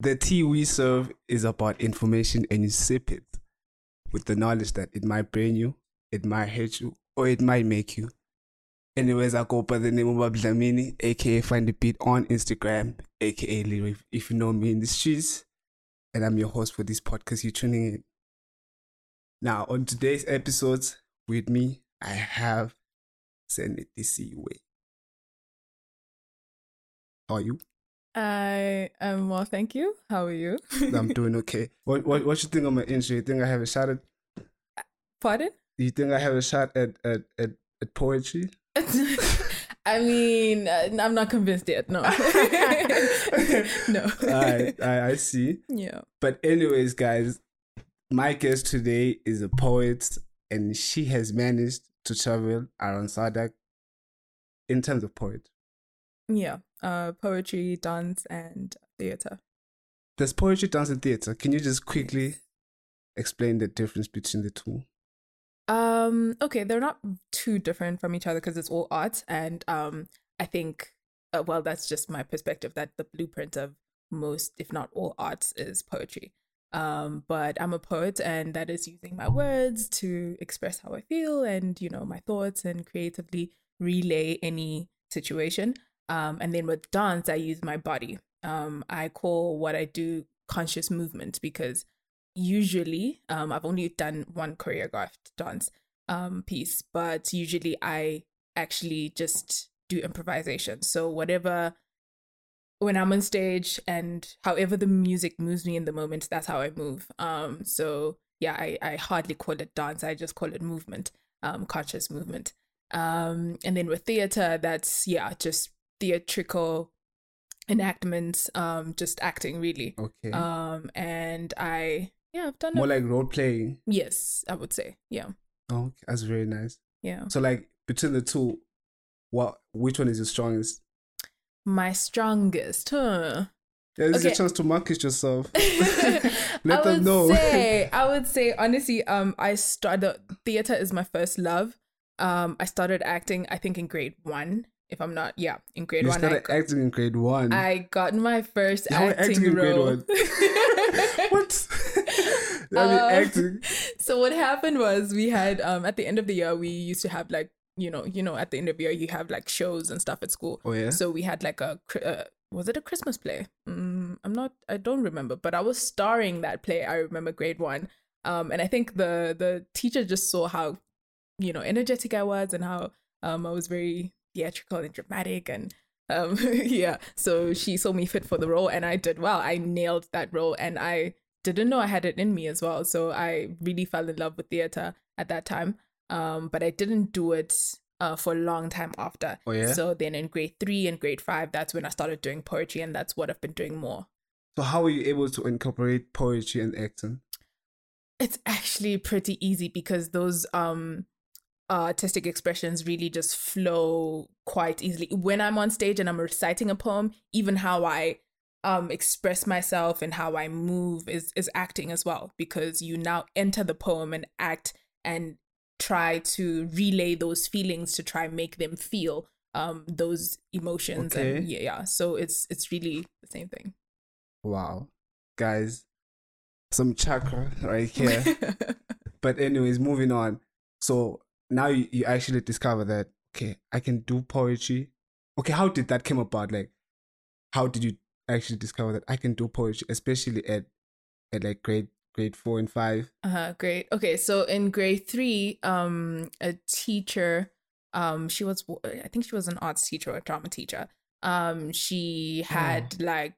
The tea we serve is about information and you sip it with the knowledge that it might brain you, it might hurt you, or it might make you. Anyways, I go by the name of Abdlamini, aka Find the Beat on Instagram, aka Lyric, if you know me in the streets. And I'm your host for this podcast. You're tuning in. Now, on today's episodes with me, I have Send It This Way. How are you? I am well, thank you. How are you? I'm doing okay. What what what you think of my intro? You think I have a shot at? Pardon? You think I have a shot at at at, at poetry? I mean, uh, I'm not convinced yet. No. no. I, I I see. Yeah. But anyways, guys, my guest today is a poet, and she has managed to travel around SADC in terms of poet. Yeah. Uh, poetry, dance, and theater. There's poetry, dance, and theater. Can you just quickly explain the difference between the two? Um. Okay, they're not too different from each other because it's all art, and um, I think, uh, well, that's just my perspective. That the blueprint of most, if not all, arts is poetry. Um, but I'm a poet, and that is using my words to express how I feel and you know my thoughts and creatively relay any situation. Um, and then with dance, I use my body. Um, I call what I do conscious movement because usually um, I've only done one choreographed dance um, piece, but usually I actually just do improvisation. So whatever when I'm on stage and however the music moves me in the moment, that's how I move. Um, so yeah, I, I hardly call it dance. I just call it movement, um, conscious movement. Um, and then with theater, that's yeah, just theatrical enactments, um, just acting really. Okay. Um, and I yeah, I've done More a- like role playing. yes, I would say yeah, Oh, okay. that's very nice. yeah. So, like between the two, what which one is your strongest? My strongest, huh? Yeah, this is Okay. a chance to market yourself. I Let them know. say, I would say honestly, um, I started theater is my first love. Um, I started acting, I think in grade one, if I'm not, yeah, in grade you one. I, started got, acting in grade one. I got my first were acting, acting in grade role. one. what? I mean, Um, acting. so what happened was we had um at the end of the year we used to have like you know you know at the end of the year you have like shows and stuff at school. Oh yeah. So we had like a uh, was it a Christmas play? Mm, I'm not. I don't remember, but I was starring that play. I remember grade one. Um, and I think the the teacher just saw how, you know, energetic I was and how um I was very theatrical and dramatic and um yeah. So she saw me fit for the role, and I did well. I nailed that role, and I didn't know I had it in me as well. So I really fell in love with theater at that time. Um, but I didn't do it uh, for a long time after. Oh, yeah? So then in grade three and grade five, that's when I started doing poetry, and that's what I've been doing more. So how were you able to incorporate poetry and acting? It's actually pretty easy because those um artistic expressions really just flow quite easily. When I'm on stage and I'm reciting a poem, even how I um express myself and how I move is is acting as well because you now enter the poem and act and try to relay those feelings to try and make them feel um those emotions Okay. and yeah, yeah so it's it's really the same thing Wow, guys, some chakra right here. but anyways, moving on. So now you, you actually discover that okay, I can do poetry. Okay, how did that come about? Like, how did you actually discover that I can do poetry, especially at at like grade grade four and five? Uh-huh, great. Okay, so in grade three, um, a teacher, um, she was, I think she was an arts teacher or a drama teacher. Um, she had like,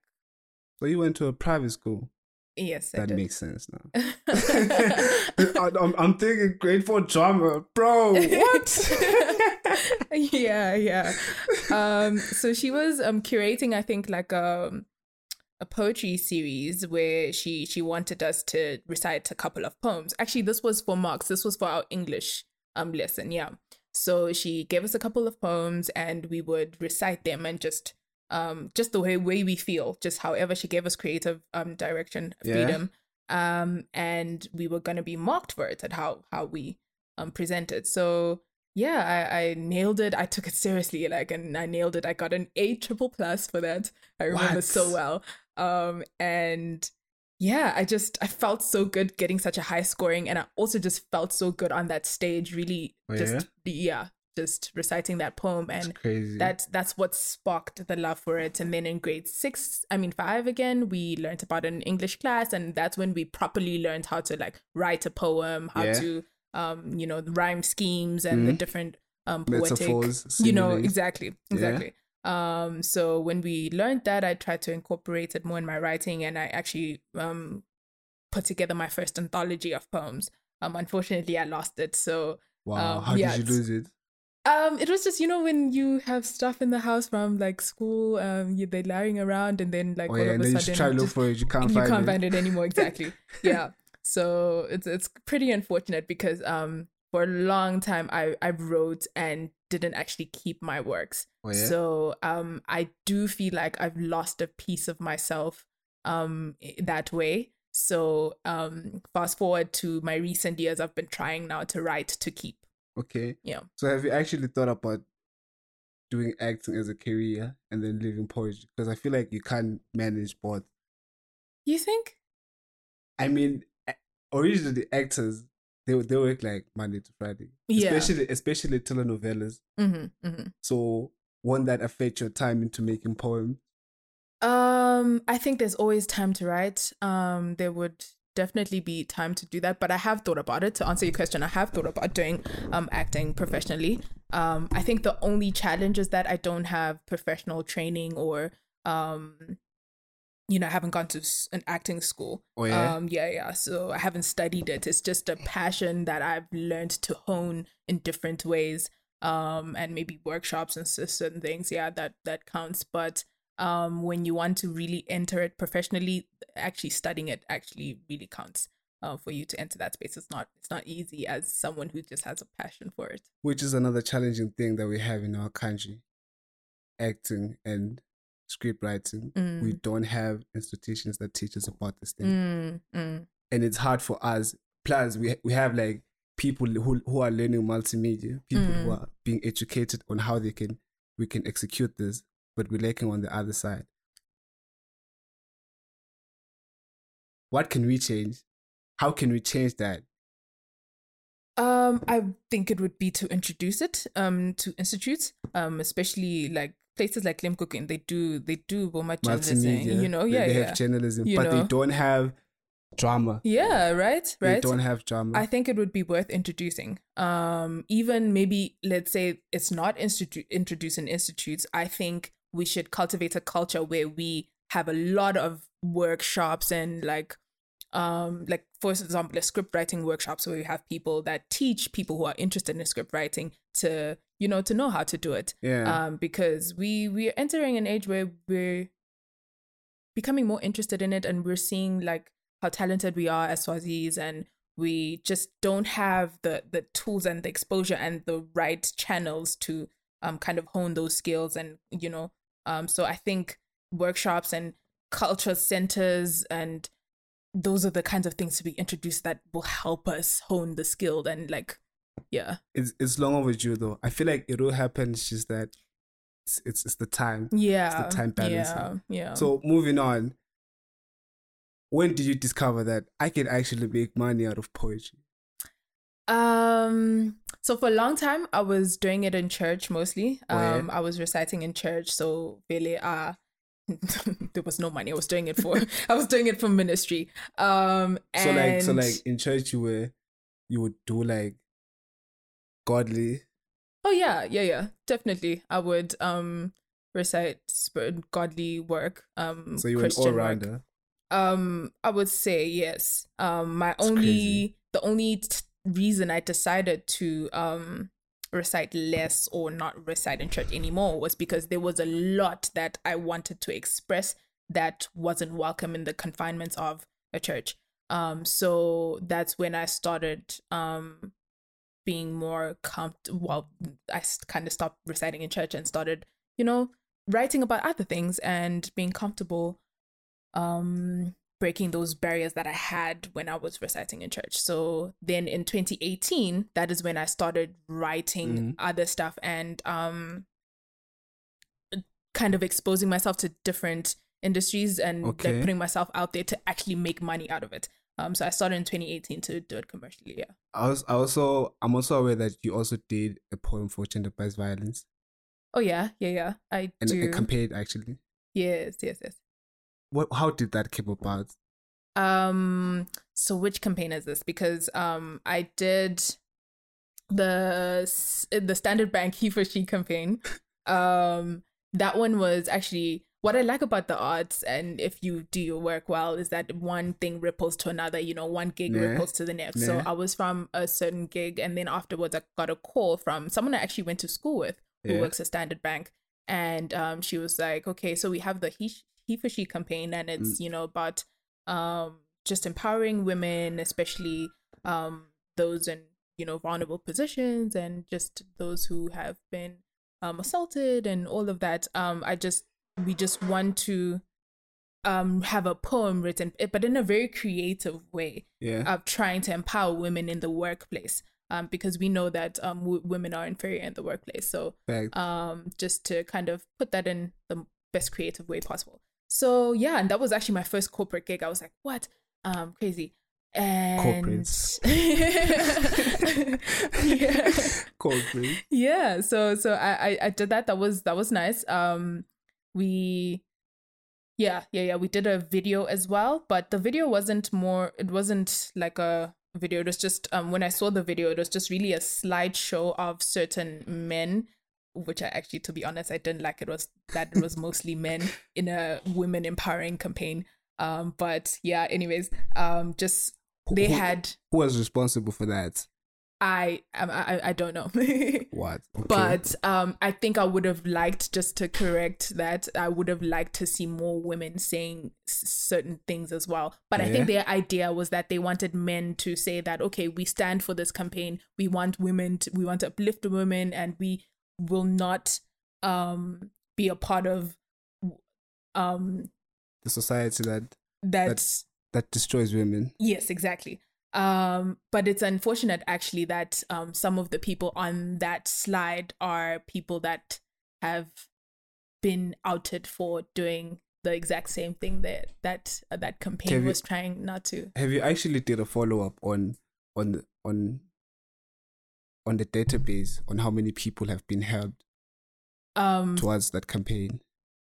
So you went to a private school. Yes, That did. makes sense now. I- I'm, I'm thinking grade four drama, bro. What? yeah, yeah. Um, so she was um curating, I think, like um a poetry series where she she wanted us to recite a couple of poems. Actually, this was for marks. This was for our English um lesson. Yeah. So she gave us a couple of poems, and we would recite them and just um just the way way we feel, just however she gave us creative um direction, Yeah. freedom. Um, and we were gonna be marked for it at how how we um presented. So yeah, I, I nailed it. I took it seriously, like, and I nailed it. I got an A triple plus for that. I remember so well. Um, and yeah, I just I felt so good getting such a high scoring, and I also just felt so good on that stage. Really, Oh, just yeah, just reciting that poem, and crazy. that's that's what sparked the love for it. And then in grade six, I mean five again, we learned about an English class, and that's when we properly learned how to like write a poem, how Yeah. to um you know rhyme schemes and the Mhm. different um poetic metaphors. you know exactly exactly um so when we learned that i tried to incorporate it more in my writing and i actually um put together my first anthology of poems um unfortunately i lost it so Wow, um, how yeah, did you lose it? Um it was just you know when you have stuff in the house from like school um you, they're lying around and then like Oh all yeah, of and a then you sudden should try to look for it. You can't you find can't it. find it anymore exactly yeah so it's it's pretty unfortunate because um for a long time i i wrote and didn't actually keep my works Oh yeah. so um i do feel like i've lost a piece of myself um that way so um fast forward to my recent years i've been trying now to write to keep okay. yeah. So have you actually thought about doing acting as a career and then leaving poetry? Because I feel like you can't manage both. you think I mean, originally the actors they they work like Monday to Friday, Yeah. especially especially telenovelas. mm-hmm, mm-hmm. So won't that affect your time into making poems? Um, I think there's always time to write. Um, there would definitely be time to do that, but I have thought about it. To answer your question, I have thought about doing um acting professionally. Um, I think the only challenge is that I don't have professional training or um, you know, I haven't gone to an acting school. Oh yeah. Um, yeah, yeah. So I haven't studied it. It's just a passion that I've learned to hone in different ways. Um, and maybe workshops and certain things. Yeah, that that counts. But um, when you want to really enter it professionally, actually studying it actually really counts. Uh, for you to enter that space, it's not it's not easy as someone who just has a passion for it. Which is another challenging thing that we have in our country. Acting and script writing. We Mm. don't have institutions that teach us about this thing. Mm, mm, and it's hard for us. Plus, we we have like people who who are learning multimedia, people who Mm. are being educated on how they can we can execute this, but we're lacking on the other side. What can we change? How can we change that? Um, I think it would be to introduce it um to institutes, um, especially like places like Limkokwing. They do they do Boma journalism, you know, they- yeah, they yeah, have journalism, You but they don't have drama. yeah, right, right. They don't have drama. I think it would be worth introducing. Um, even maybe let's say it's not institute introduced in institutes. I think we should cultivate a culture where we have a lot of workshops and like um like for example a script writing workshops where we have people that teach people who are interested in script writing to you know to know how to do it yeah. um because we we're entering an age where we're becoming more interested in it and we're seeing like how talented we are as Swazis and we just don't have the the tools and the exposure and the right channels to um kind of hone those skills and you know um so I think workshops and culture centers and those are the kinds of things to be introduced that will help us hone the skill and like yeah it's it's long overdue though. I feel like it will happen. It's just that it's it's, it's the time. yeah It's the time balance, yeah yeah So moving on. When did you discover that I can actually make money out of poetry? Um, so for a long time, I was doing it in church mostly. Oh. Um, I was reciting in church, so really, uh, there was no money. I was doing it for, I was doing it for ministry. Um, So like so like in church you were you would do like godly oh yeah, yeah, yeah, definitely. I would um recite godly work. Um, so you were all rounder. Um, I would say yes. Um, my That's only crazy. the only t- reason I decided to um recite less or not recite in church anymore was because there was a lot that I wanted to express that wasn't welcome in the confinements of a church. Um, so that's when I started um being more comfortable. Well, I kind of stopped reciting in church and started, you know, writing about other things and being comfortable um breaking those barriers that I had when I was reciting in church. So then in 2018, that is when I started writing Mhm. other stuff and um kind of exposing myself to different industries and Okay. like putting myself out there to actually make money out of it. Um, so I started in 2018 to do it commercially. Yeah. I was I also I'm also aware that you also did a poem for gender based violence Oh yeah, yeah, yeah. I and do. campaign actually. yes, yes, yes. What how did that came about? Um. So which campaign is this? Because um, I did the the Standard Bank he for she campaign. Um, that one was actually what I like about the arts, and if you do your work well, is that one thing ripples to another. You know, one gig Yeah. ripples to the next. So I was from a certain gig, and then afterwards, I got a call from someone I actually went to school with who Yeah. works at Standard Bank, and um, she was like, "Okay, so we have the he he for she campaign, and Mm. it's you know about um just empowering women, especially um those in you know vulnerable positions, and just those who have been um assaulted and all of that. Um, I just we just want to um have a poem written, eh, but in a very creative way Yeah. of trying to empower women in the workplace um, because we know that um, w- women are inferior in the workplace. So um, just to kind of put that in the best creative way possible. So yeah, and that was actually my first corporate gig. I was like, what? Um, crazy. And Corporates. yeah. Corporate. yeah. So so I, I I did that. That was that was nice. Um, we yeah yeah yeah we did a video as well but the video wasn't more it wasn't like a video it was just um when i saw the video it was just really a slideshow of certain men which i actually to be honest i didn't like it was that it was mostly men in a women empowering campaign um but yeah anyways um just they Who- had Who was responsible for that? i i i, I don't know What? Okay. but um i think i would have liked just to correct that i would have liked to see more women saying s- certain things as well but i think their idea was that they wanted men to say that okay we stand for this campaign we want women to, we want to uplift the women and we will not um be a part of um the society that that that destroys women. Yes, exactly. Um, but it's unfortunate actually that um, some of the people on that slide are people that have been outed for doing the exact same thing that that uh, that campaign Have you- was trying not to. Have you actually did a follow up on on on on the database on how many people have been helped Um, towards that campaign?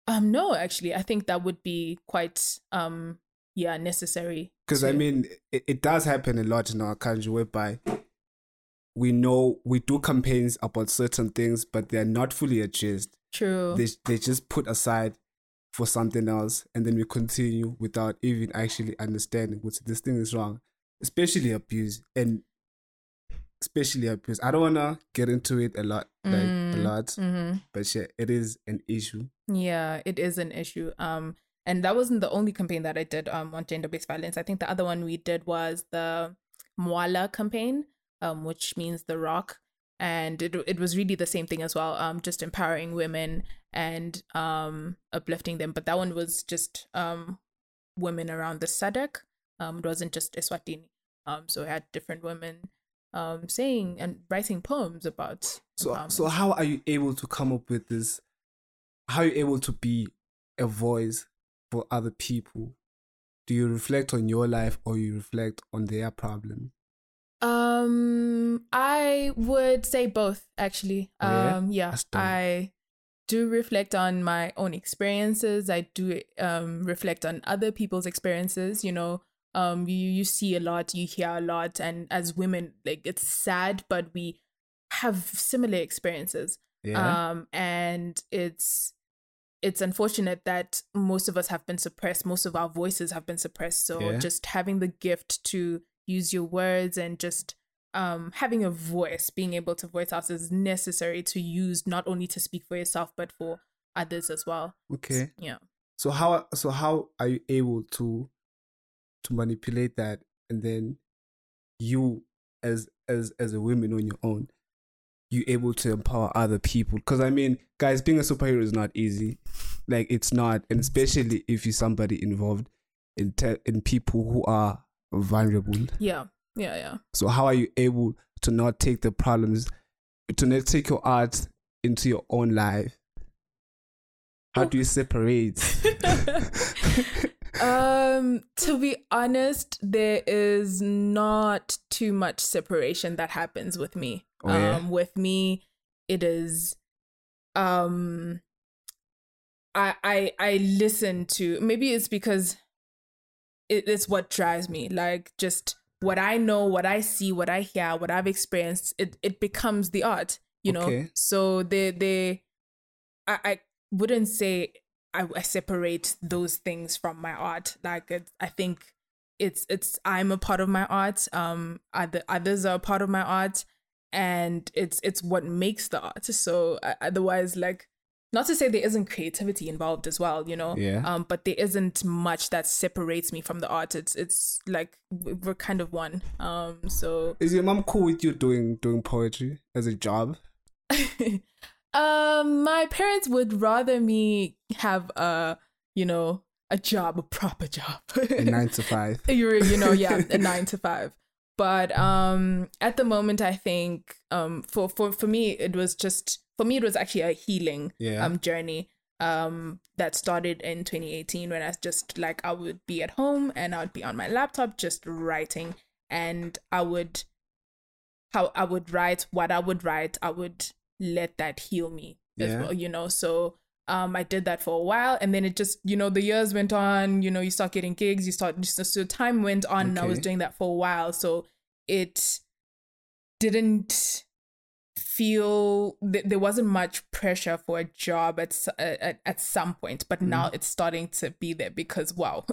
um, no, actually, I think that would be quite um, yeah, necessary. Because I mean, it, it does happen a lot in our country whereby we know we do campaigns about certain things, but they're not fully addressed. true. They they just put aside for something else, and then we continue without even actually understanding what this thing is wrong, especially abuse and especially abuse. I don't wanna get into it a lot, like a Mm, lot, mhm. but yeah, it is an issue. Yeah, it is an issue. Um, and that wasn't the only campaign that I did um on gender based violence. I think the other one we did was the Mwala campaign, um, which means the rock, and it it was really the same thing as well. Um, just empowering women and um uplifting them. But that one was just um women around the SADC. Um, it wasn't just Eswatini. Um, so it had different women um saying and writing poems about. So empowerment. so how are you able to come up with this? How are you able to be a voice for other people? Do you reflect on your life or you reflect on their problem? Um, I would say both actually. Oh, yeah? Um, yeah, I do reflect on my own experiences. I do um reflect on other people's experiences. You know, um, you you see a lot, you hear a lot, and as women, like it's sad, but we have similar experiences. Yeah. Um, and it's it's unfortunate that most of us have been suppressed. Most of our voices have been suppressed. So Yeah. just having the gift to use your words and just um having a voice, being able to voice out is necessary to use not only to speak for yourself but for others as well. okay. Yeah. So how so how are you able to to manipulate that and then you as as as a woman on your own you able to empower other people because i mean guys being a superhero is not easy like it's not and especially if you're somebody involved in te- in people who are vulnerable Yeah. Yeah, yeah. so how are you able to not take the problems to not take your art into your own life How do you separate? um to be honest there is not too much separation that happens with me. Oh, yeah? um with me it is um i i i listen to maybe it's because it, it's what drives me. Like just what i know what i see what i hear what i've experienced it it becomes the art you know? So they they i i wouldn't say I, I separate those things from my art like it, i think it's it's i'm a part of my art um other, others are a part of my art and it's it's what makes the art so uh, otherwise like not to say there isn't creativity involved as well you know Yeah. um but there isn't much that separates me from the art it's it's like we- we're kind of one um so Is your mom cool with you doing doing poetry as a job? um my parents would rather me have a you know a job a proper job A nine to five. you're you know yeah a nine to five but um at the moment i think um for for for me it was just for me it was actually a healing Yeah. um journey um that started in 2018 when i was just like i would be at home and i would be on my laptop just writing and i would how i would write what i would write i would let that heal me as well you know so um, I did that for a while, and then it just, you know, the years went on. You know, you start getting gigs. You start, so, so time went on, and I was doing that for a while. So it didn't feel th- there wasn't much pressure for a job at at, at some point, but now it's starting to be there because wow,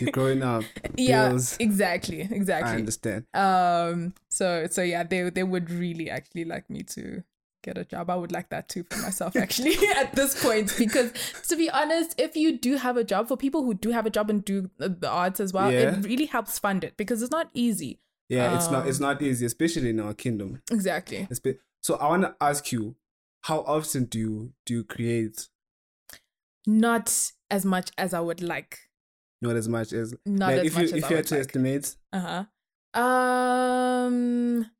You're growing up. yeah, bills. exactly, I understand. Um, so so yeah, they they would really actually like me to get a job. I would like that too for myself actually at this point because to be honest, if you do have a job for people who do have a job and do the arts as well, Yeah. it really helps fund it because it's not easy. Yeah, it's not it's Um, not easy, especially in our kingdom. Exactly. So I want to ask you, how often do you do you create? Not as much as I would like. Not as much as Not like as if much you as if I you had to like. estimate. Uh huh. Um,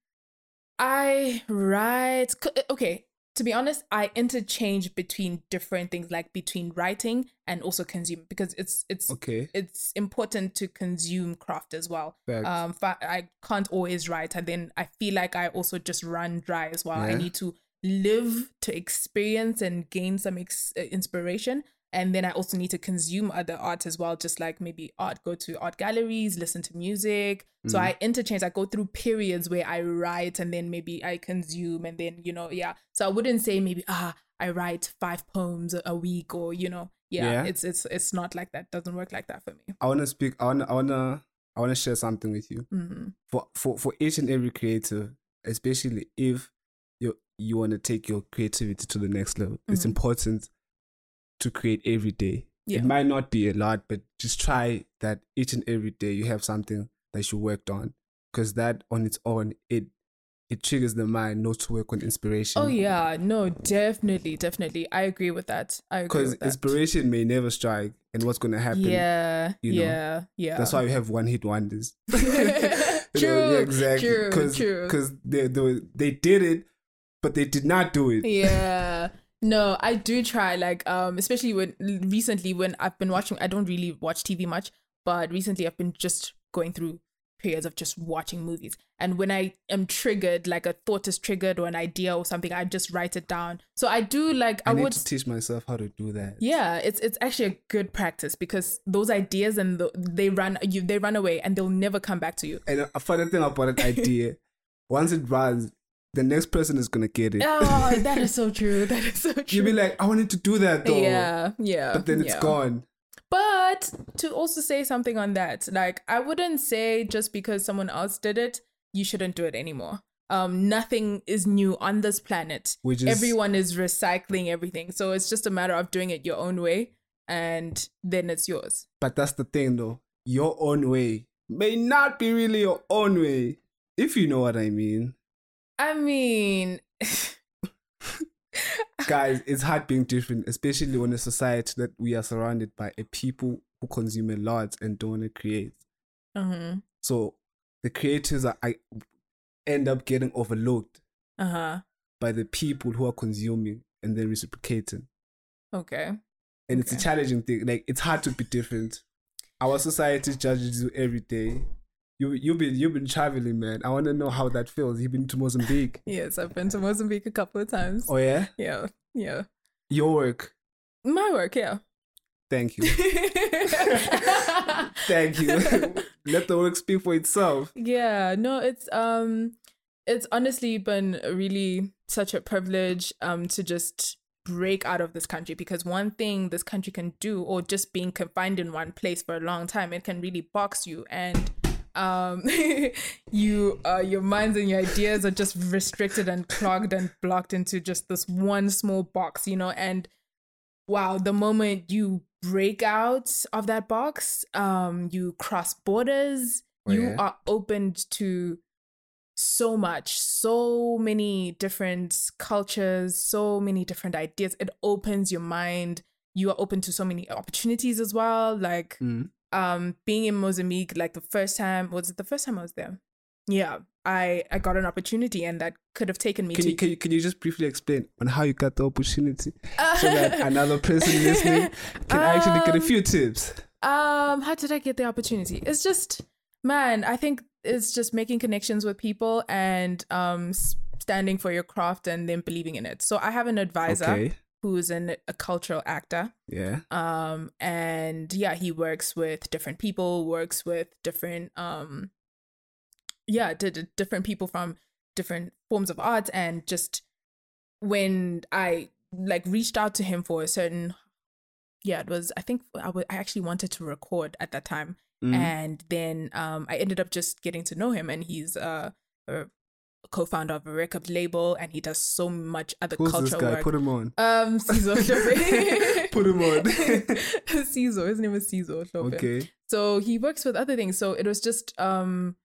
I write. Okay, to be honest, I interchange between different things, like between writing and also consume, because it's it's Okay, it's important to consume craft as well. Um, fa- I can't always write, and then I feel like I also just run dry as well. I need to live to experience and gain some ex- uh, inspiration. And then I also need to consume other art as well, just like maybe art, go to art galleries, listen to music. So Mm. I interchange, I go through periods where I write and then maybe I consume and then, you know, yeah. So I wouldn't say maybe, ah, I write five poems a- week or, you know, yeah, Yeah. it's it's it's not like that. Doesn't work like that for me. I want to speak. I want. I want to. I want to share something with you. hmm For for for each and every creator, especially if you you want to take your creativity to the next level, it's Mhm. important to create every day. Yeah. It might not be a lot, but just try that each and every day you have something that you worked on, because that on its own it it triggers the mind not to work on inspiration. Oh yeah, no, definitely, definitely. I agree with that. I agree because inspiration may never strike, and what's gonna happen? Yeah, you know? yeah, yeah. That's why we have one hit wonders. True, exactly. true, Cause, true. Because they, they they did it, but they did not do it. yeah no i do try like um especially when recently when i've been watching i don't really watch tv much but recently i've been just going through periods of just watching movies. And when i am triggered like a thought is triggered or an idea or something i just write it down. So i do like i, I, would teach myself how to do that. yeah it's it's actually a good practice because those ideas and the, they run you they run away and they'll never come back to you. And a funny thing about an idea, once it runs, the next person is gonna get it. oh that is so true that is so true You'll be like, I wanted to do that though. yeah yeah But then it's yeah. gone. But to also say something on that, like I wouldn't say just because someone else did it, you shouldn't do it anymore. Um, nothing is new on this planet. Which is Everyone is recycling everything, so it's just a matter of doing it your own way, and then it's yours. But that's the thing though. Your own way may not be really your own way. If you know what I mean. I mean, Guys, it's hard being different, especially when a society that we are surrounded by a people who consume a lot and don't want to create. uh-huh, So the creators are I end up getting overlooked uh-huh. by the people who are consuming and then reciprocating. Okay. and it's a challenging thing. Like it's hard to be different. Our society judges you every day. You you've been you've been traveling, man. I want to know how that feels. You've been to Mozambique. Yes, I've been to Mozambique a couple of times. Oh yeah, Yeah, yeah. your work. My work, yeah. Thank you, thank you. Let the work speak for itself. yeah, no, it's um it's honestly been really such a privilege um to just break out of this country because one thing this country can do or just being confined in one place for a long time it can really box you and um you uh your minds and your ideas are just restricted and clogged and blocked into just this one small box you know and wow the moment you break out of that box um you cross borders Oh, you yeah? are opened to so much so many different cultures so many different ideas it opens your mind you are open to so many opportunities as well like Mm. Um being in Mozambique like the first time was it the first time I was there yeah I I got an opportunity and that could have taken me Can to you, can you can you just briefly explain on how you got the opportunity so that another person listening can actually get a Um, few tips? Um, how did I get the opportunity? It's just, man, I think it's just making connections with people and um standing for your craft and then believing in it. So I have an advisor Okay. Who's an, a cultural actor. Yeah. Um, and yeah, he works with different people, works with different um, yeah, d- d- different people from different forms of art, and just when I like reached out to him for a certain yeah it was i think I I actually wanted to record at that time Mm. and then um i ended up just getting to know him and he's uh, a co-founder of a record label and he does so much other Who's this cultural guy? work Put him on. um Shope. Put him on. Cizo his name is Shope. okay. so he works with other things so it was just um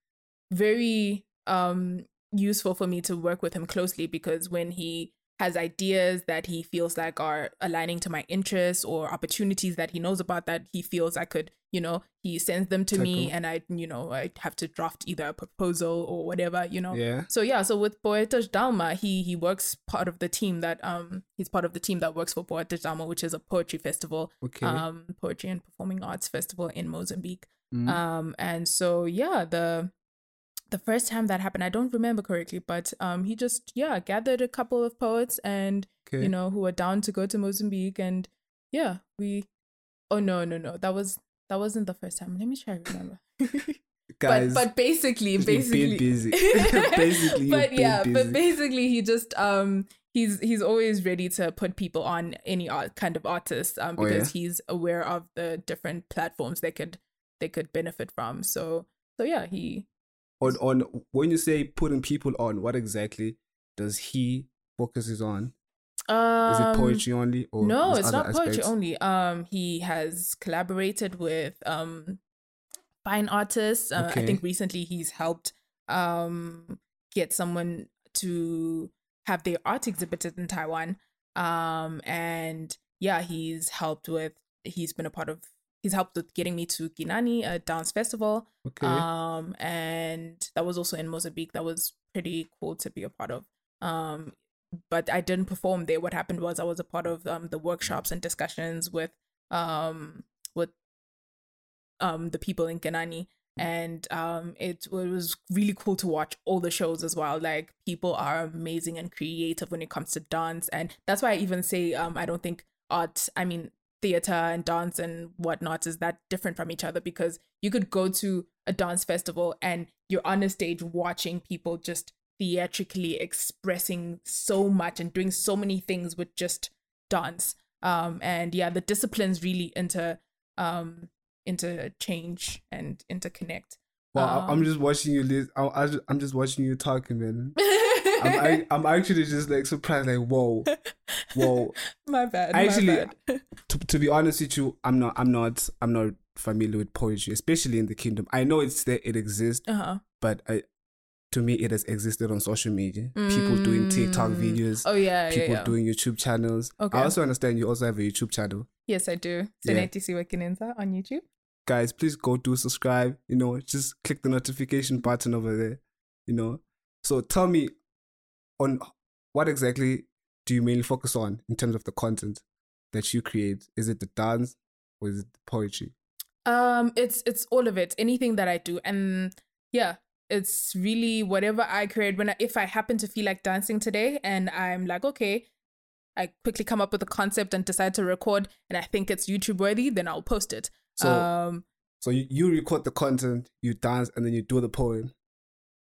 very um useful for me to work with him closely because when he has ideas that he feels like are aligning to my interests or opportunities that he knows about that he feels I could, you know, he sends them to me and I, you know, I have to draft either a proposal or whatever, you know. Yeah. So yeah, so with Poetas d'Alma, he he works part of the team that um he's part of the team that works for Poetas d'Alma, which is a poetry festival, Okay. um poetry and performing arts festival in Mozambique. Mm. Um, and so yeah, the the first time that happened, I don't remember correctly, but um, he just yeah gathered a couple of poets and okay. you know who were down to go to Mozambique, and yeah, we. Oh no no no! That was that wasn't the first time. Let me try to remember. Guys, but but basically basically busy. Basically, but yeah busy. but basically he just um he's he's always ready to put people on any art kind of artist um Oh, yeah? because he's aware of the different platforms they could they could benefit from so so yeah he on on when you say putting people on, what exactly does he focuses on? um Is it poetry only or no it's not poetry aspects? only um he has collaborated with um fine artists uh, i think recently he's helped um get someone to have their art exhibited in taiwan um and yeah he's helped with he's been a part of he's helped with getting me to Kinani, a dance festival Okay. um and that was also in mozambique. That was pretty cool to be a part of. Um but i didn't perform there. What happened was i was a part of um the workshops and discussions with um with um the people in Kinani and um it, it was really cool to watch all the shows as well. Like people are amazing and creative when it comes to dance. And that's why i even say um i don't think art i mean theater and dance and whatnot is that different from each other because you could go to a dance festival and you're on a stage watching people just theatrically expressing so much and doing so many things with just dance um and yeah the disciplines really inter um interchange and interconnect Well, I- I'm um, just watching you. Liz. I, I I'm just watching you talking, man. I'm, I'm actually just like surprised, like whoa, whoa. my bad Actually, bad. To, to be honest with you, I'm not, I'm not, I'm not familiar with poetry, especially in the kingdom. I know it's there, it exists, uh-huh but I, to me, it has existed on social media. People doing TikTok Mm. videos, oh yeah people yeah, yeah. doing YouTube channels. Okay. I also understand you also have a YouTube channel. yes i do Yeah. Seneti Siwakinenza on youtube Guys, please go do subscribe. You know, just click the notification button over there. You know, so tell me on what exactly do you mainly focus on in terms of the content? that you create? Is it the dance or is it the poetry? Um, it's it's all of it. Anything that I do, and yeah, it's really whatever I create. When I, if I happen to feel like dancing today, and I'm like, okay, I quickly come up with a concept and decide to record, and I think it's YouTube worthy, then I'll post it. So- um, So you, you record the content, you dance, and then you do the poem.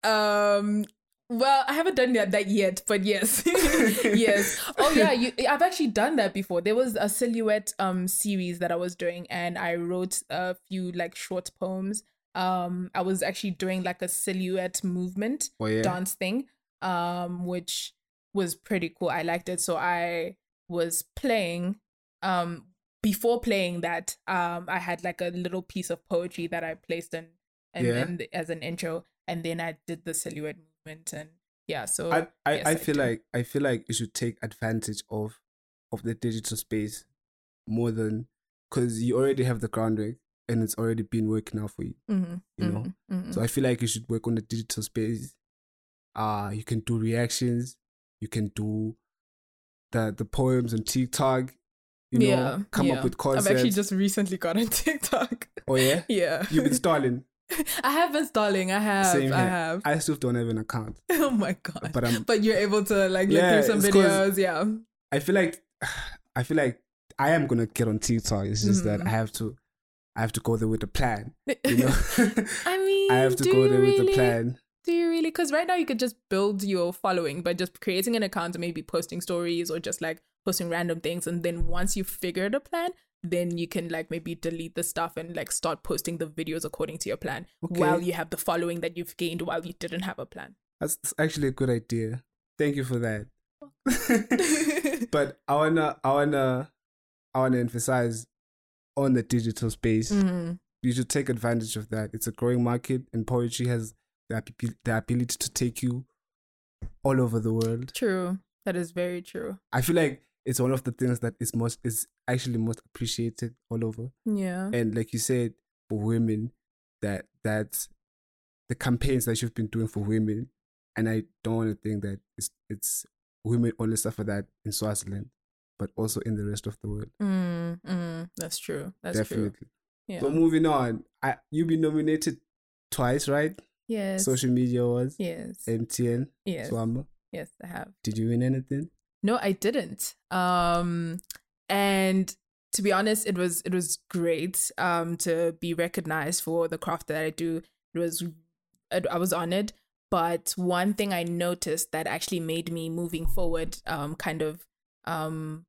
Um. Well, I haven't done that, that yet, but yes, yes. Oh yeah, you, I've actually done that before. There was a silhouette um series that I was doing, and I wrote a few like short poems. Um, I was actually doing like a silhouette movement Oh yeah. dance thing, um, which was pretty cool. I liked it, so I was playing. Um, before playing that, um, I had like a little piece of poetry that I placed in, and, Yeah. as an intro, and then I did the silhouette movement, and yeah. So I, I, yes, I I feel do. like I feel like you should take advantage of of the digital space more than because you already have the groundwork and it's already been working out for you. Mhm, you know, mhm, mhm. So I feel like you should work on the digital space. Uh you can do reactions, you can do the the poems on TikTok, you know, yeah, come yeah. up with concepts I've actually just recently got on TikTok. oh yeah? yeah, You've been stalling. I have been stalling. I have. Same I have. I still don't have an account. oh my god. But I'm But you're able to like look Yeah, through some videos. Yeah. I feel like I feel like I am gonna get on TikTok. It's just that Mhm. I have to I have to go there with a plan. You know? I mean, I have to go you there really, with a plan. Do you really? Because right now you could just build your following by just creating an account and maybe posting stories or just like posting random things. And then once you've figured a plan, then you can like maybe delete the stuff and like start posting the videos according to your plan Okay. while you have the following that you've gained while you didn't have a plan. That's, that's actually a good idea. Thank you for that. but I wanna I wanna I wanna emphasize on the digital space. Mhm. You should take advantage of that. It's a growing market and poetry has the, the ability to take you all over the world. True. That is very true. I feel like it's one of the things that is most is actually most appreciated all over. Yeah. And like you said, for women, that that's the campaigns that you've been doing for women. And I don't want to think that it's it's women only suffer that in Swaziland, but also in the rest of the world. Mm, mm, that's true. That's true. Definitely. Yeah. So moving on, I you've been nominated twice, right? yes. Social media awards, yes. MTN, yes. Swamba. Yes, I have. Did you win anything? No, I didn't. Um, and to be honest, it was it was great. Um, to be recognized for the craft that I do. It was, I was honored. But one thing I noticed that actually made me moving forward, um, kind of, um,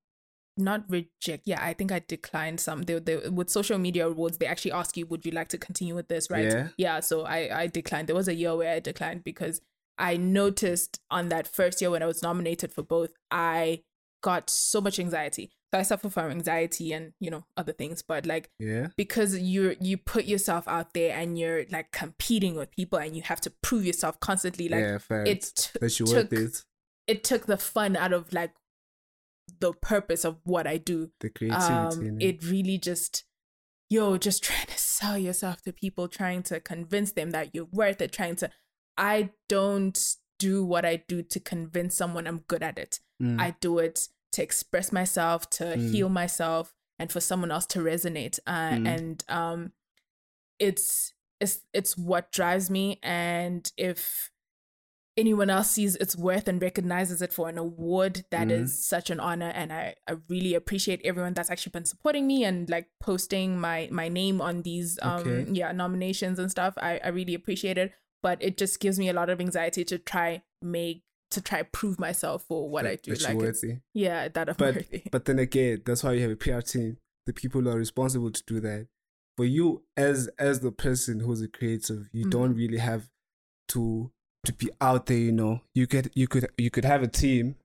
not reject. Yeah, I think I declined some. They, they with social media awards, they actually ask you, would you like to continue with this? Right? Yeah. Yeah. So I I declined. There was a year where I declined because I noticed on that first year when I was nominated for both, I got so much anxiety. So I suffer from anxiety and you know other things, but like Yeah. because you you put yourself out there and you're like competing with people and you have to prove yourself constantly. Like yeah, fair. it t- took it. it took the fun out of like the purpose of what I do. The creativity. Um, it really just yo just trying to sell yourself to people, trying to convince them that you're worth it. Trying to, I don't do what I do to convince someone I'm good at it. Mm. I do it to express myself, to Mm. heal myself, and for someone else to resonate. Uh, Mm. And um, it's it's it's what drives me. And if anyone else sees its worth and recognizes it for an award, that is Mhm. such an honor. And I, I really appreciate everyone that's actually been supporting me and like posting my my name on these um Okay. yeah nominations and stuff. I, I really appreciate it. But it just gives me a lot of anxiety to try make to try prove myself for what that, I do. that Like worthy. yeah, that I'm But worthy. but then again, that's why you have a PR team. The people who are responsible to do that. For you as as the person who's a creative, you Mhm. don't really have to to be out there, you know. You could you could you could have a team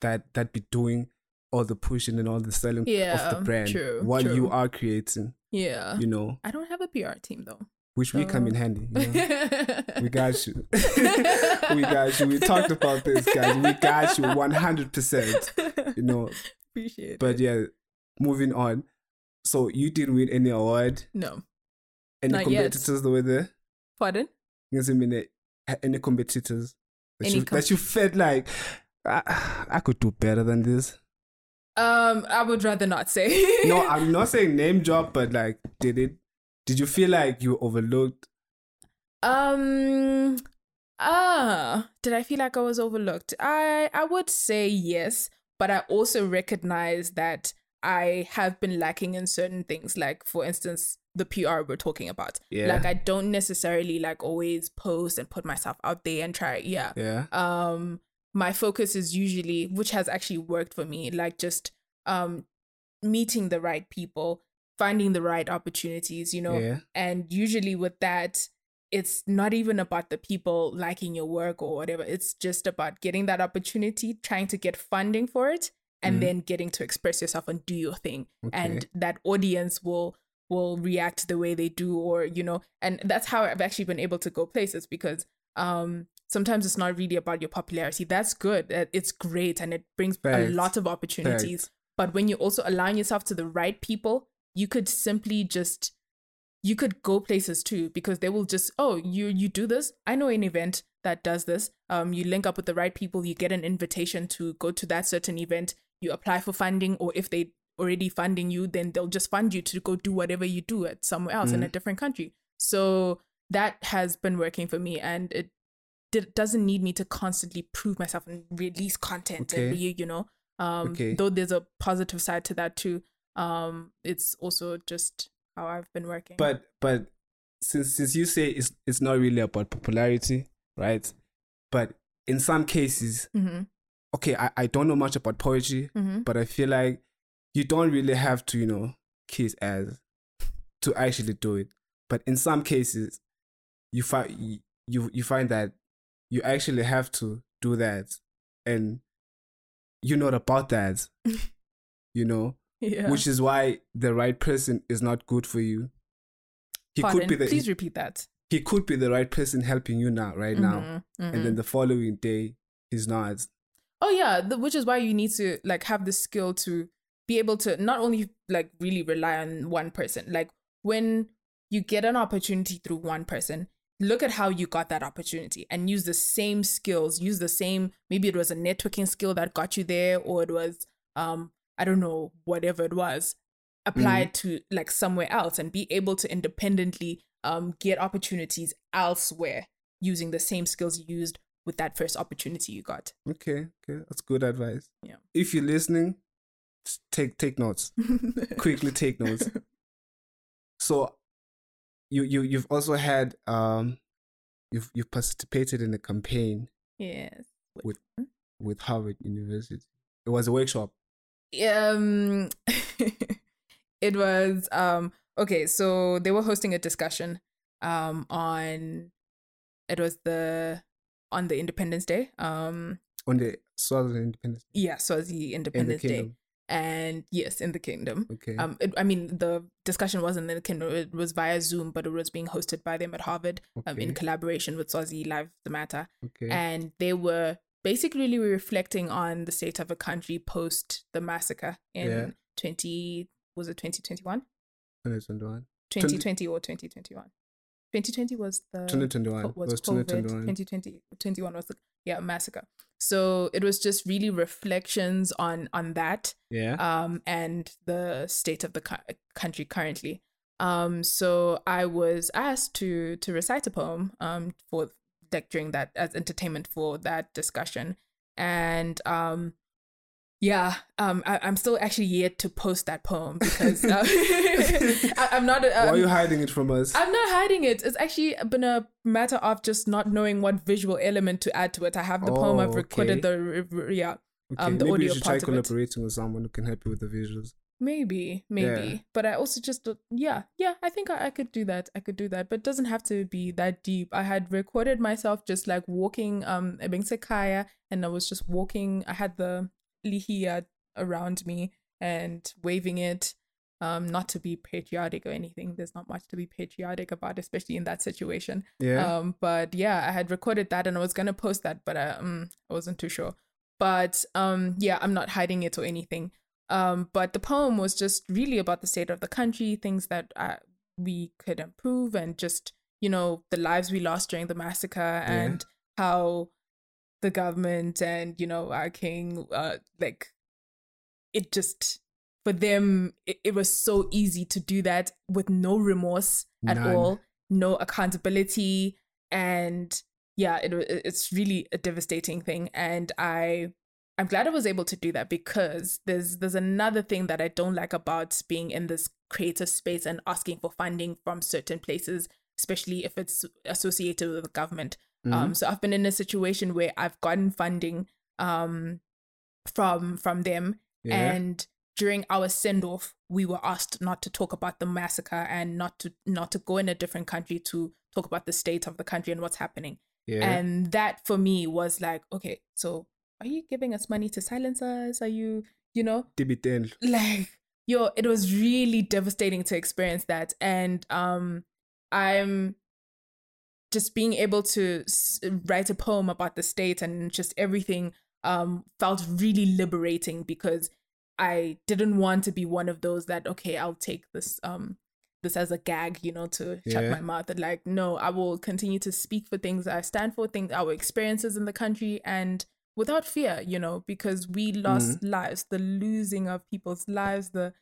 that that be doing all the pushing and all the selling of Yeah, the brand true, while you are creating, yeah. you know, I don't have a PR team though. Which we come in handy. You know? we got you. we got you. We talked about this, guys. We got you one hundred percent. You know, Appreciate but it. yeah, moving on. So you didn't win any award. No. Any Not competitors that were there? Pardon? Yes, mean, eh, any competitors that, Any you, com- that you felt like I, I could do better than this. Um, I would rather not say. no, I'm not saying name drop, but like, did it? Did you feel like you were overlooked? Um. Ah, did I feel like I was overlooked? I I would say yes, but I also recognize that I have been lacking in certain things. Like for instance, the PR we're talking about. Yeah. Like I don't necessarily like always post and put myself out there and try. Yeah. Yeah. Um, my focus is usually, which has actually worked for me, like just um meeting the right people, finding the right opportunities. You know, Yeah. and usually with that it's not even about the people liking your work or whatever it's just about getting that opportunity trying to get funding for it and Mhm. then getting to express yourself and do your thing Okay. and that audience will will react the way they do or you know and that's how i've actually been able to go places because um sometimes it's not really about your popularity that's good it's great and it brings a lot of opportunities but when you also align yourself to the right people you could simply just you could go places too because they will just oh you you do this. I know an event that does this. Um you link up with the right people. You get an invitation to go to that certain event. You apply for funding or if they already funding you then they'll just fund you to go do whatever you do at somewhere else in a different country. So that has been working for me and it did, doesn't need me to constantly prove myself and release content Okay. and be, you know um Okay. though there's a positive side to that too um it's also just how i've been working But but since since you say it's it's not really about popularity, right? But in some cases, hmm okay, I, I don't know much about poetry, hmm but I feel like you don't really have to, you know, kiss ass to actually do it. But in some cases, you find you you find that you actually have to do that, and you're not about that, you know. Yeah. Which is why the right person is not good for you. He Pardon, could be the please repeat that. he could be the right person helping you now, right now, Mhm, and then the following day he's not. oh yeah the, which is why you need to like have the skill to be able to not only like really rely on one person. Like when you get an opportunity through one person look at how you got that opportunity and use the same skills use the same maybe it was a networking skill that got you there or it was um i don't know whatever it was apply it to like somewhere else and be able to independently um get opportunities elsewhere using the same skills you used with that first opportunity you got Okay, okay, that's good advice. Yeah. If you're listening, take take notes. Quickly take notes. So, you you you've also had um, you've you've participated in a campaign yes with with Harvard University. It was a workshop. Um it was um okay so they were hosting a discussion um on it was the on the independence day um on the Southern Independence yeah swazi in independence day. and yes in the kingdom. Okay. um it, i mean the discussion wasn't in the kingdom it was via zoom but it was being hosted by them at harvard um, in collaboration with swazi live the matter. Okay. and they were basically we're reflecting on the state of a country post the massacre in Yeah. 20 was it 2021 2021. 2020 or 2021 2020 was the 2021. co- It was was COVID. 2021. 2020 21 was the yeah massacre so it was just really reflections on on that Yeah. um, and the state of the cu- country currently. Um, so I was asked to to recite a poem um, for during that as entertainment for that discussion, and um, yeah, um, I, I'm still actually yet to post that poem because uh, I, I'm not. Why are Um, you hiding it from us? I'm not hiding it. It's actually been a matter of just not knowing what visual element to add to it. I have the poem. I've Oh, recorded okay. the yeah. Okay, um, the maybe audio you should try part of it. collaborating with someone who can help you with the visuals. Maybe, maybe. Yeah. But I also just, yeah, yeah, I think I, I could do that. I could do that, but it doesn't have to be that deep. I had recorded myself just like walking um Ebeng Sekaya and I was just walking. I had the lihia around me and waving it. Um, not to be patriotic or anything. There's not much to be patriotic about, especially in that situation. Yeah. Um, but yeah, I had recorded that and I was gonna post that, but I, um, I wasn't too sure. But um, yeah, I'm not hiding it or anything. Um, but the poem was just really about the state of the country, things that uh, we could improve, and just you know the lives we lost during the massacre, and how the government and you know our king, uh, like it just for them it, it was so easy to do that with no remorse at None. all, no accountability, and yeah, it, it's really a devastating thing. And I I'm glad I was able to do that because there's there's another thing that I don't like about being in this creative space and asking for funding from certain places, especially if it's associated with the government. Mm-hmm. Um, so I've been in a situation where I've gotten funding um from from them, yeah. and during our send off, we were asked not to talk about the massacre and not to not to go in a different country to talk about the state of the country and what's happening. yeah. And that for me was like, okay, so are you giving us money to silence us? Are you, you know, like yo it was really devastating to experience that. And um i'm just being able to s- write a poem about the state and just everything um felt really liberating because i didn't want to be one of those that okay i'll take this um this as a gag you know to shut Yeah. my mouth. And like no i will continue to speak for things i stand for things our experiences in the country. And without fear you know because we lost Mm-hmm. lives the losing of people's lives the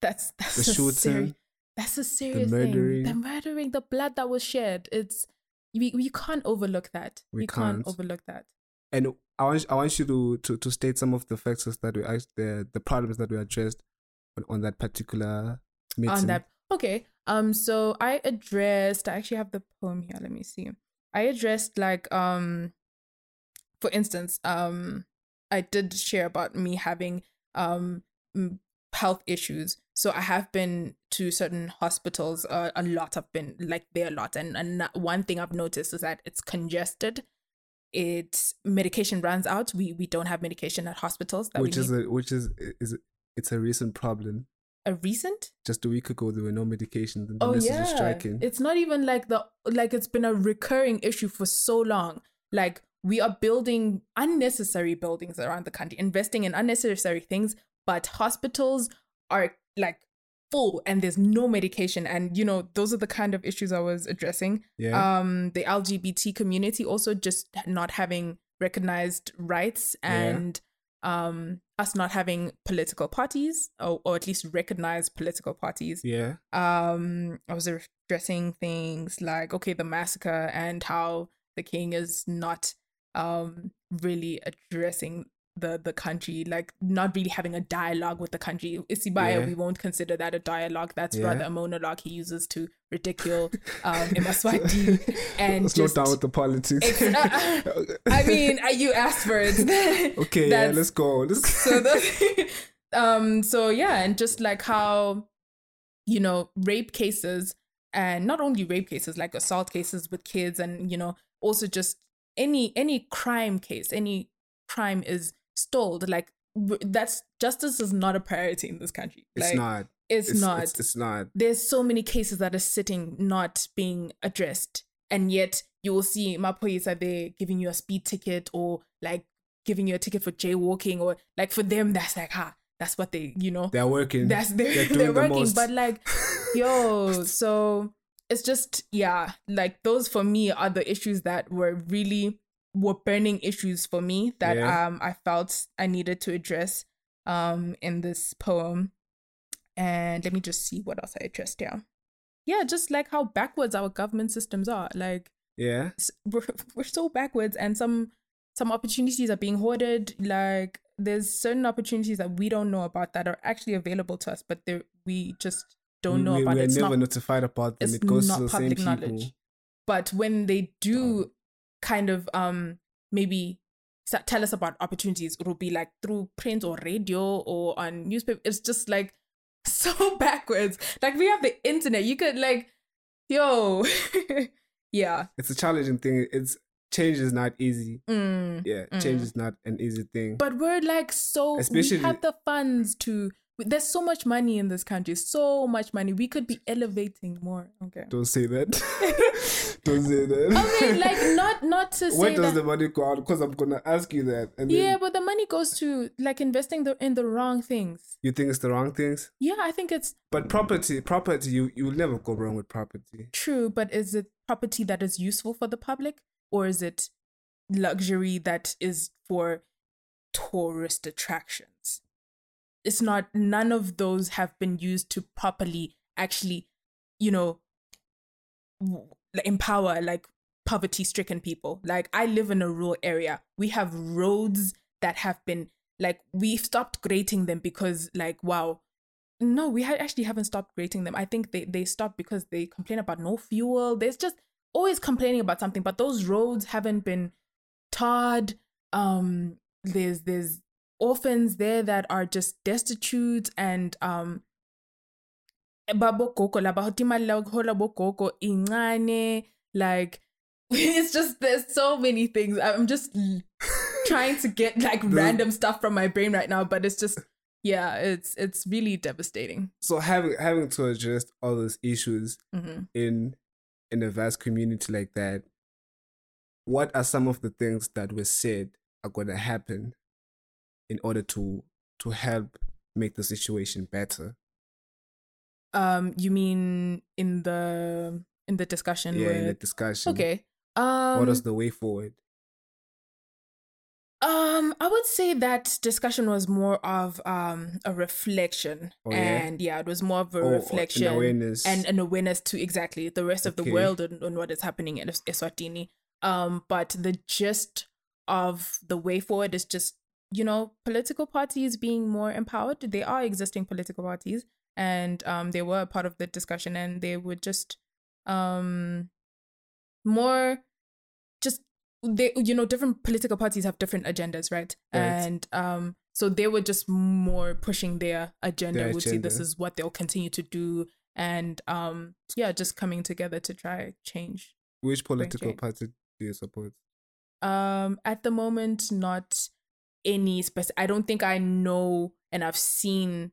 that's that's The a shooting, seri- that's a serious murdering. thing the murdering the blood that was shed it's we, we can't overlook that We can't. can't. overlook that And I want I want you to to, to state some of the factors that we the the problems that we addressed on, on that particular meeting. on that okay um so i addressed i actually have the poem here let me see i addressed like um for instance um i did share about me having um health issues. So i have been to certain hospitals uh, a lot i've been like there a lot. And and one thing i've noticed is that it's congested. It's medication runs out. We we don't have medication at hospitals that which is a which is is it's a recent problem. a recent? Just a week ago, there were no medications, and the Oh nurses yeah, were striking. it's not even like the like it's been a recurring issue for so long. Like we are building unnecessary buildings around the country, investing in unnecessary things, but hospitals are like full and there's no medication and you know those are the kind of issues I was addressing. yeah, Um the LGBT community also just not having recognized rights Yeah. and um us not having political parties or, or at least recognized political parties yeah, um i was addressing things like okay the massacre and how the king is not um really addressing the the country like not really having a dialogue with the country isibaya Yeah. we won't consider that a dialogue that's Yeah. rather a monologue he uses to ridicule um Imaswati and Let's just down with the politics. Uh, i mean uh, you asked for it okay, yeah, let's go. Let's so the, um so yeah and just like how you know rape cases and not only rape cases like assault cases with kids and you know also just any any crime case any crime is stalled like that's justice is not a priority in this country it's like not. it's, not It's, it's not. there's so many cases that are sitting not being addressed and yet you will see mapoisa there giving you a speed ticket or like giving you a ticket for jaywalking or like for them that's like ha that's what they you know They're working. that's they're, they're they're, the working most. but like yo so it's just yeah like those for me are the issues that were really were burning issues for me that Yeah. um i felt i needed to address um in this poem. And let me just see what else i addressed here yeah just like how backwards our government systems are. Like yeah, we're, we're so backwards and some some opportunities are being hoarded. Like there's certain opportunities that we don't know about that are actually available to us but they we just don't know we, about we it it's never not, notified about them. It goes not to the same public people. knowledge but when they do kind of um maybe tell us about opportunities it'll be like through print or radio or on newspaper it's just like so backwards like we have the internet you could like yo yeah It's a challenging thing. It's change is not easy. mm. Yeah, Mm. change is not an easy thing. But we're like so Especially- we have the funds to there's so much money in this country, so much money. We could be elevating more. Okay. Don't say that. Don't say that. I mean, like not not to Where say does that. the money go out? Because I'm gonna ask you that, and then yeah, but the money goes to like investing the, in the wrong things. you think it's the wrong things. Yeah, I think it's But property, property, you you will never go wrong with property. true, but is it property that is useful for the public or is it luxury that is for tourist attractions? It's not none of those have been used to properly actually you know empower like poverty stricken people. Like i live in a rural area. We have roads that have been like we've stopped grading them because like wow. No we ha- actually haven't stopped grading them. I think they they stopped because they complain about no fuel. There's just always complaining about something but those roads haven't been tarred. Um there's there's orphans there that are just destitute and um babogogo labahothi imali lakuhola bogogo incane like it's just there's so many things. I'm just trying to get like random stuff from my brain right now but it's just yeah it's it's really devastating. So having having to address all those issues hmm in in a vast community like that, what are some of the things that were said are gonna happen in order to to help make the situation better? um you mean in the in the discussion yeah, in the discussion. okay um what is the way forward? Um, I would say that discussion was more of um a reflection, Oh, yeah? and yeah, it was more of a Oh, an reflection awareness. and an awareness to exactly the rest of the world and, and what is happening in Es- Eswatini. Um, but the gist of the way forward is just you know political parties being more empowered. They are existing political parties, and um, they were a part of the discussion, and they were just um more just they you know different political parties have different agendas right, Right. and um so they were just more pushing their agenda Their would see this is what they'll continue to do and um yeah just coming together to try change Which political party do you support? um at the moment not any specific i don't think i know and i've seen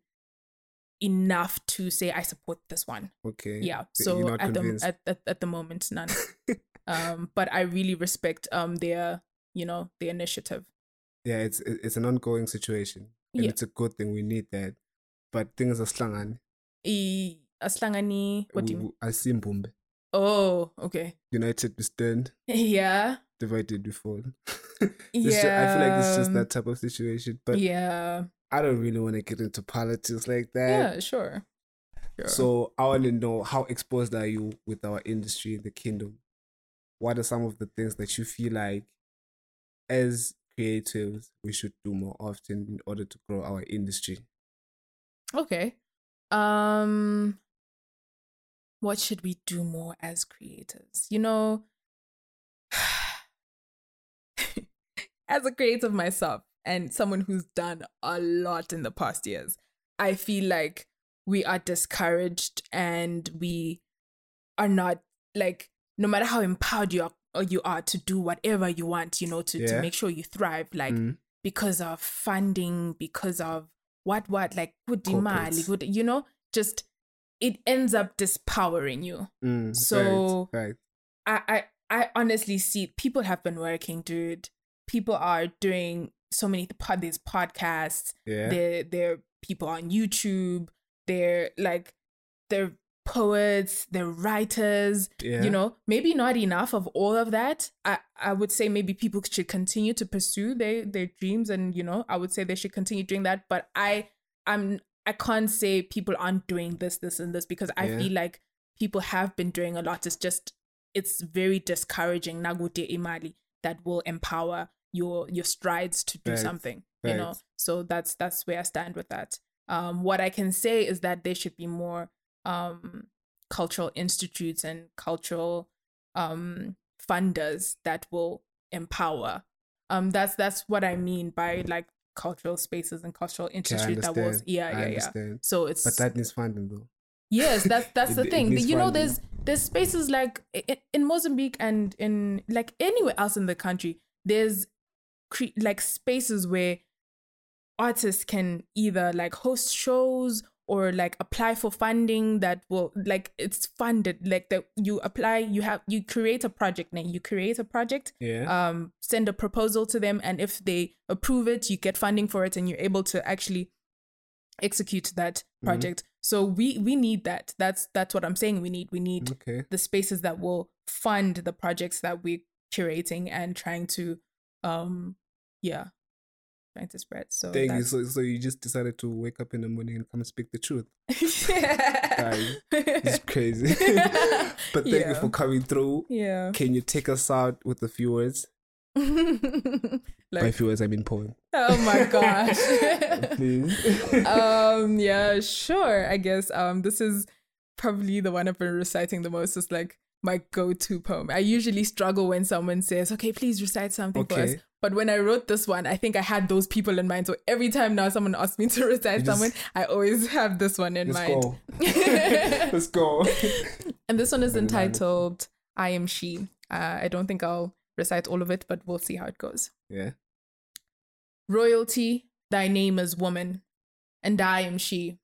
enough to say i support this one Okay. yeah so so at the at, at, at the moment none um but i really respect um their you know the initiative yeah, it's it's an ongoing situation, and Yeah. it's a good thing. We need that, but things are slangani. I, aslangani what do you mean? Asimbumbe. oh okay United we stand, yeah divided fall. yeah It's ju- I feel like it's just that type of situation. But yeah I don't really want to get into politics like that. yeah sure, sure. So I want to know how exposed are you with our industry in the kingdom? What are some of the things that you feel like, as creatives, we should do more often in order to grow our industry? Okay. Um what should we do more as creators? You know, as a creative myself and someone who's done a lot in the past years, I feel like we are discouraged and we are not like no matter how empowered you are or you are to do whatever you want, you know, to, to make sure you thrive, like Mm. because of funding, because of what what like good demand, good you know, just it ends up dispowering you. Mm, So- right, right. I I I honestly see people have been working, dude. People are doing so many pod these podcasts. yeah, They're they're people on YouTube. They're like they're poets, they're writers, yeah. you know maybe not enough of all of that i i would say maybe people should continue to pursue their their dreams and you know i would say they should continue doing that but i i'm i can't say people aren't doing this this and this because i Yeah. feel like people have been doing a lot it's just it's very discouraging nagute imali that will empower your your strides to do something you know? so that's that's where i stand with that. Um what i can say is that there should be more um cultural institutes and cultural um funders that will empower. Um that's that's what i mean by like cultural spaces and cultural Okay, institute that was yeah I yeah yeah. so it's But that needs funding though. yes that's that's the it thing. Needs you know funding. there's there's spaces like i- in mozambique and in like anywhere else in the country there's cre- like spaces where artists can either like host shows or like apply for funding that will like it's funded like that you apply you have you create a project name you create a project Yeah. um send a proposal to them and if they approve it you get funding for it and you're able to actually execute that Mhm. project so we we need that that's that's what i'm saying we need we need okay. the spaces that will fund the projects that we're curating and trying to um yeah trying to spread. So Thank you. So, so you just decided to wake up in the morning and come and speak the truth. yeah. It's crazy. but thank you for coming through. yeah. Can you take us out with a few words? By like, few words, I mean poem. oh my gosh. Please. um yeah sure i guess um this is probably the one i've been reciting the most it's like my go-to poem i usually struggle when someone says okay please recite something for us but when i wrote this one i think i had those people in mind so every time now someone asks me to recite just- someone i always have this one in Let's mind go. Let's go. and this one is entitled i am she uh, i don't think i'll recite all of it but we'll see how it goes Yeah. Royalty, thy name is woman, and I am she.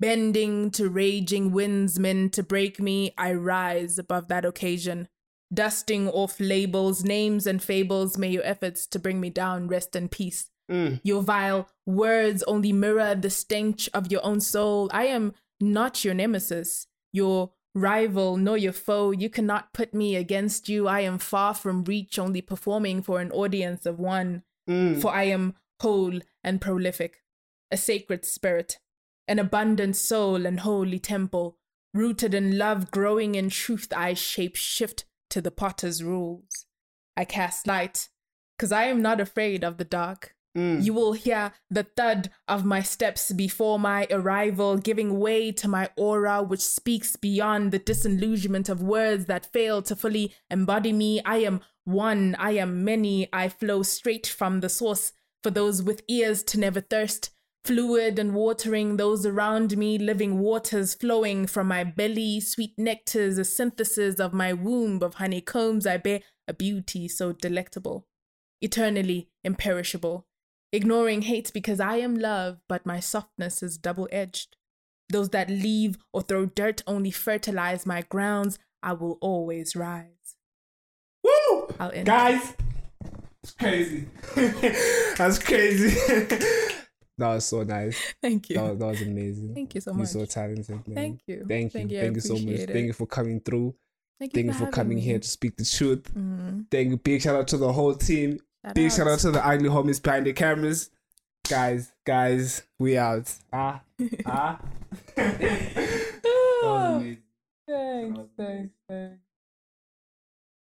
Bending to raging winds meant to break me, I rise above that occasion. Dusting off labels, names, and fables, may your efforts to bring me down rest in peace. Mm. Your vile words only mirror the stench of your own soul. I am not your nemesis, your rival, nor your foe. You cannot put me against you. I am far from reach, only performing for an audience of one Mm. for I am whole and prolific, a sacred spirit, an abundant soul and holy temple, rooted in love, growing in truth, I shape shift to the potter's rules. I cast light, cause I am not afraid of the dark. Mm. You will hear the thud of my steps before my arrival, giving way to my aura, which speaks beyond the disillusionment of words that fail to fully embody me. I am one, I am many, I flow straight from the source for those with ears to never thirst. Fluid and watering those around me, living waters flowing from my belly, sweet nectars, a synthesis of my womb of honeycombs. I bear a beauty so delectable, eternally imperishable ignoring hate because I am love, but my softness is double edged. Those that leave or throw dirt only fertilize my grounds. I will always rise. Woo! I'll end. Guys, it's crazy. That's crazy. that was so nice. Thank you. That was, that was amazing. Thank you so much. You're so talented, man. Thank you. Thank you. Thank you. Thank you so much. appreciate Thank you for coming through. Thank Thank you for having coming me. here to speak the truth. Mm, Thank you. Big shout out to the whole team. shout Big shout out. out to the ugly homies behind the cameras. Guys, guys, we out. Ah, ah. That was amazing. thanks, thanks, thanks.